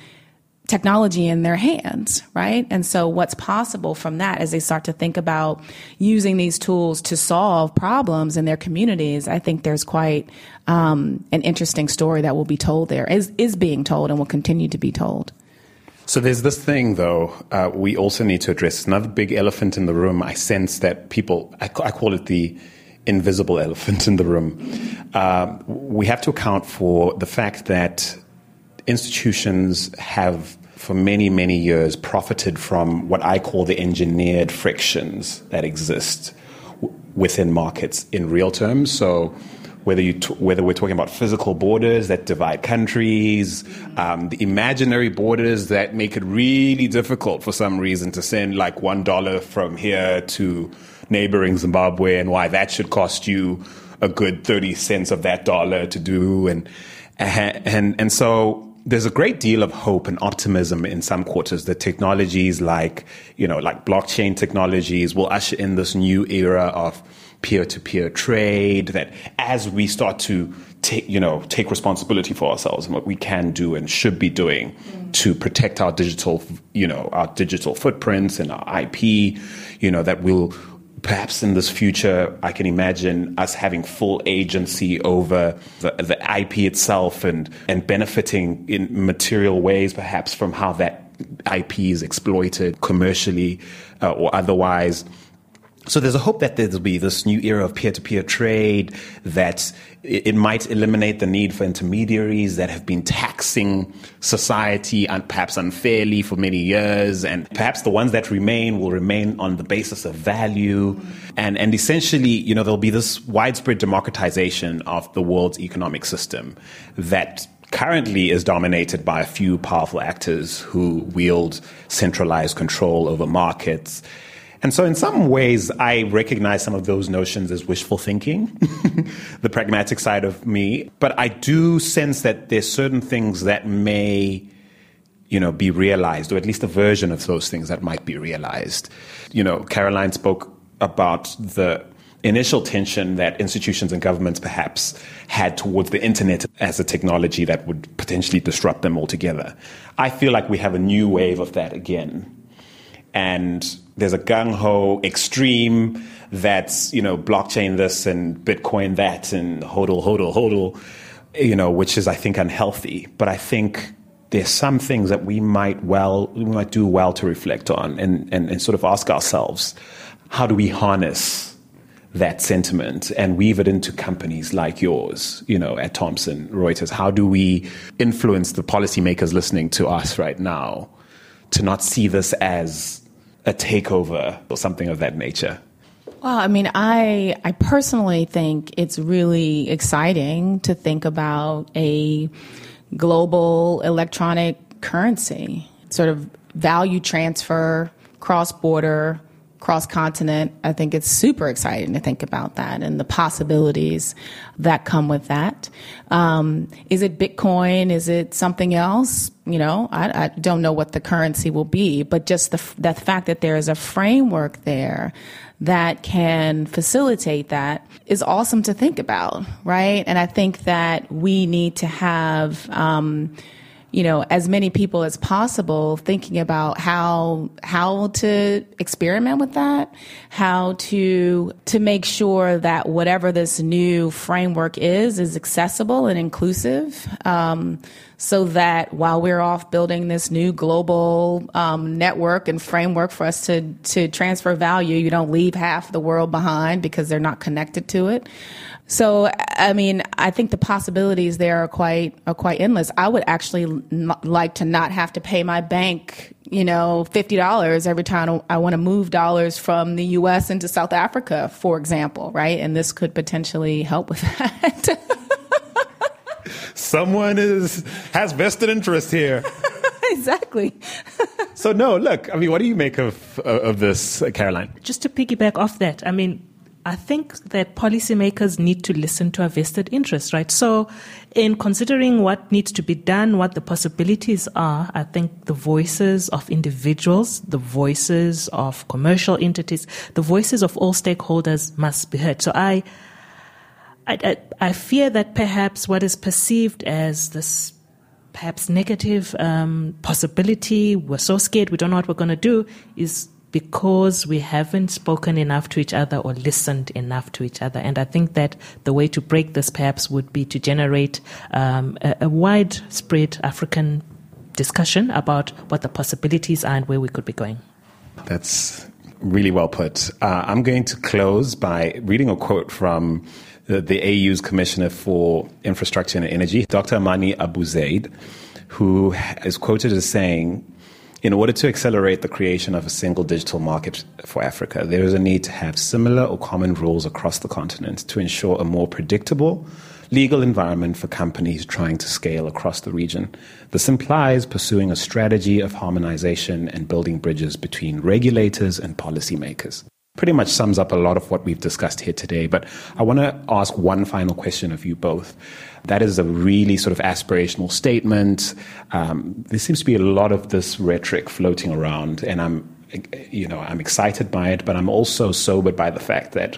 technology in their hands, right? And so what's possible from that as they start to think about using these tools to solve problems in their communities, I think there's quite um, an interesting story that will be told there, is, is being told and will continue to be told. So there's this thing, though, uh, we also need to address. Another big elephant in the room. I sense that people, I, I call it the invisible [laughs] elephant in the room. Uh, we have to account for the fact that institutions have for many, many years profited from what I call the engineered frictions that exist within markets in real terms. So, whether you t- whether we're talking about physical borders that divide countries, um, the imaginary borders that make it really difficult for some reason to send like one dollar from here to neighboring Zimbabwe, and why that should cost you a good thirty cents of that dollar to do, and and and so there's a great deal of hope and optimism in some quarters that technologies like, you know, like blockchain technologies will usher in this new era of peer-to-peer trade that as we start to take, you know, take responsibility for ourselves and what we can do and should be doing mm. to protect our digital, you know, our digital footprints and our IP, you know, that will perhaps in this future, I can imagine us having full agency over the, the IP itself and, and benefiting in material ways, perhaps from how that IP is exploited commercially uh, or otherwise. So there's a hope that there'll be this new era of peer-to-peer trade that it might eliminate the need for intermediaries that have been taxing society and perhaps unfairly for many years. And perhaps the ones that remain will remain on the basis of value. And, and essentially, you know, there'll be this widespread democratization of the world's economic system that currently is dominated by a few powerful actors who wield centralized control over markets and so, in some ways, I recognize some of those notions as wishful thinking, [laughs] the pragmatic side of me. But I do sense that there's certain things that may, you know, be realized, or at least a version of those things that might be realized. You know, Caroline spoke about the initial tension that institutions and governments perhaps had towards the internet as a technology that would potentially disrupt them altogether. I feel like we have a new wave of that again and there's a gung ho extreme that's you know blockchain this and Bitcoin that and hodl hodl hodl, you know, which is I think unhealthy. But I think there's some things that we might well we might do well to reflect on and, and, and sort of ask ourselves, how do we harness that sentiment and weave it into companies like yours, you know, at Thomson Reuters? How do we influence the policymakers listening to us right now to not see this as a takeover or something of that nature? Well, I mean, I I personally think it's really exciting to think about a global electronic currency, sort of value transfer, cross border, cross continent. I think it's super exciting to think about that and the possibilities that come with that. Um, is it Bitcoin? Is it something else? You know, I, I don't know what the currency will be, but just the, the fact that there is a framework there that can facilitate that is awesome to think about, right? And I think that we need to have, um, you know, as many people as possible thinking about how how to experiment with that, how to to make sure that whatever this new framework is is accessible and inclusive. Um, so that while we're off building this new global um, network and framework for us to to transfer value, you don't leave half the world behind because they're not connected to it. So, I mean, I think the possibilities there are quite are quite endless. I would actually n- like to not have to pay my bank, you know, $50 every time I want to move dollars from the US into South Africa, for example, right? And this could potentially help with that. [laughs] Someone is has vested interest here. [laughs] exactly. so no, look, I mean, what do you make of of this, Caroline? Just to piggyback off that, I mean, I think that policymakers need to listen to our vested interests, right? So, in considering what needs to be done, what the possibilities are, I think the voices of individuals, the voices of commercial entities, the voices of all stakeholders must be heard. So, I, I, I fear that perhaps what is perceived as this perhaps negative um, possibility, we're so scared, we don't know what we're going to do, is because we haven't spoken enough to each other or listened enough to each other. And I think that the way to break this perhaps would be to generate um, a, a widespread African discussion about what the possibilities are and where we could be going. That's really well put. Uh, I'm going to close by reading a quote from the, the AU's Commissioner for Infrastructure and Energy, Dr. Amani Abou-Zeid, who is quoted as saying, in order to accelerate the creation of a single digital market for Africa, there is a need to have similar or common rules across the continent to ensure a more predictable legal environment for companies trying to scale across the region. This implies pursuing a strategy of harmonization and building bridges between regulators and policymakers pretty much sums up a lot of what we've discussed here today. But I want to ask one final question of you both. That is a really sort of aspirational statement. Um, there seems to be a lot of this rhetoric floating around, and I'm, you know, I'm excited by it, but I'm also sobered by the fact that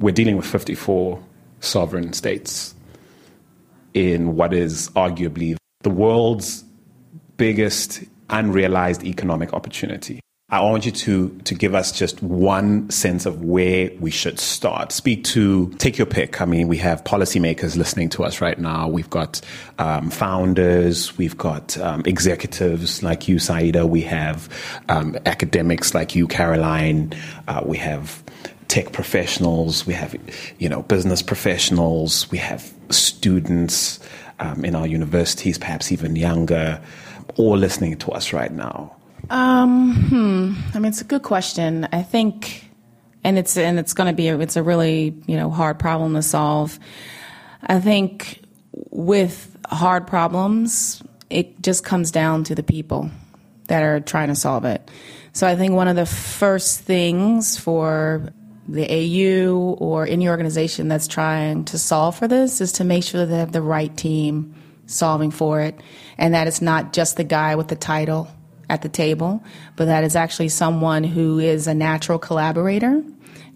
we're dealing with 54 sovereign states in what is arguably the world's biggest unrealized economic opportunity. I want you to to give us just one sense of where we should start. Speak to take your pick. I mean, we have policymakers listening to us right now. We've got um, founders. We've got um, executives like you, Saida. We have um, academics like you, Caroline. Uh, we have tech professionals. We have you know business professionals. We have students um, in our universities, perhaps even younger, all listening to us right now um, hmm. I mean, it's a good question. I think, and it's and it's going to be a, it's a really you know hard problem to solve. I think with hard problems, it just comes down to the people that are trying to solve it. So I think one of the first things for the AU or any organization that's trying to solve for this is to make sure that they have the right team solving for it, and that it's not just the guy with the title at the table, but that is actually someone who is a natural collaborator,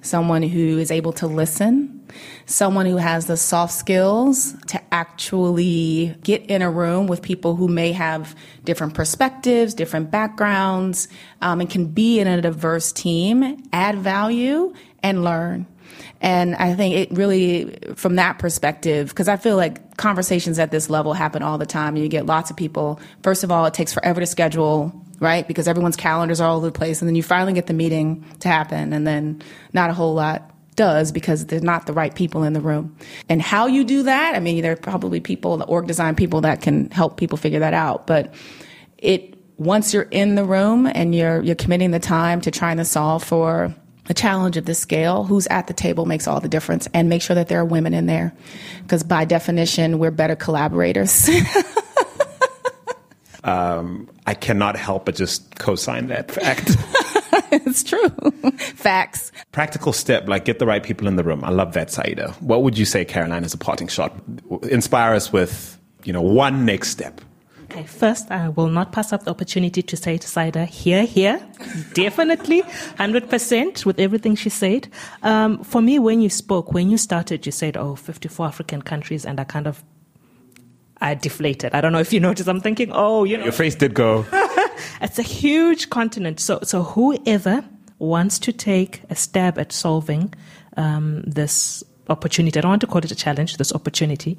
someone who is able to listen, someone who has the soft skills to actually get in a room with people who may have different perspectives, different backgrounds, um, and can be in a diverse team, add value, and learn. And I think it really, from that perspective, because I feel like conversations at this level happen all the time. You get lots of people. First of all, it takes forever to schedule, right? Because everyone's calendars are all over the place. And then you finally get the meeting to happen, and then not a whole lot does because there's not the right people in the room. And how you do that, I mean, there are probably people, the org design people that can help people figure that out. But it, once you're in the room and you're, you're committing the time to trying to solve for a challenge of this scale, who's at the table makes all the difference, and make sure that there are women in there, because by definition, we're better collaborators. [laughs] um, I cannot help but just co-sign that fact. [laughs] it's true. [laughs] Facts. Practical step, like get the right people in the room. I love that, Saida. What would you say, Caroline, as a parting shot? Inspire us with, you know, one next step. Okay, first, I will not pass up the opportunity to say to Saida, here, here, [laughs] definitely, 100% with everything she said. Um, for me, when you spoke, when you started, you said, oh, 54 African countries, and I kind of, I deflated. I don't know if you [laughs] noticed. I'm thinking, oh, you know. Your face did go. [laughs] it's a huge continent. So, so whoever wants to take a stab at solving um, this opportunity, I don't want to call it a challenge, this opportunity,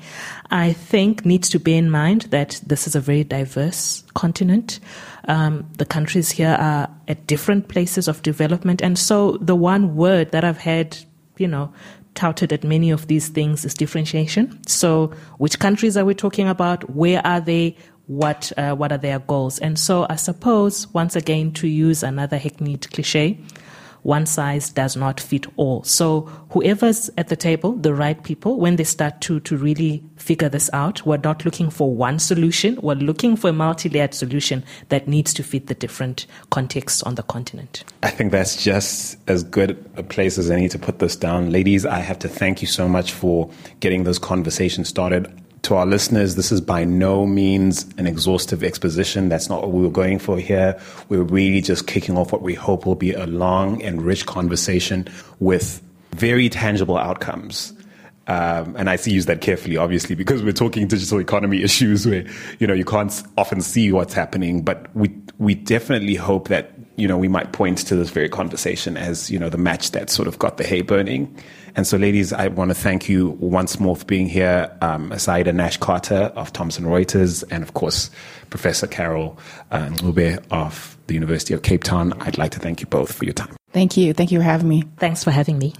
I think needs to bear in mind that this is a very diverse continent. Um, the countries here are at different places of development. And so the one word that I've had, you know, touted at many of these things is differentiation. So which countries are we talking about? Where are they? what uh, what are their goals. And so I suppose once again to use another hackneyed cliche, one size does not fit all. So whoever's at the table, the right people, when they start to to really figure this out, we're not looking for one solution. We're looking for a multi-layered solution that needs to fit the different contexts on the continent. I think that's just as good a place as any to put this down. Ladies, I have to thank you so much for getting those conversations started to our listeners, this is by no means an exhaustive exposition. That's not what we were going for here. We're really just kicking off what we hope will be a long and rich conversation with very tangible outcomes. Um, and I see use that carefully, obviously, because we're talking digital economy [laughs] issues where, you know, you can't often see what's happening, but we, we definitely hope that, you know, we might point to this very conversation as, you know, the match that sort of got the hay burning. And so, ladies, I want to thank you once more for being here. Um, Saida Nash Carter of Thomson Reuters, and of course, Professor Carol uh, Ncube of the University of Cape Town. I'd like to thank you both for your time. Thank you. Thank you for having me. Thanks for having me.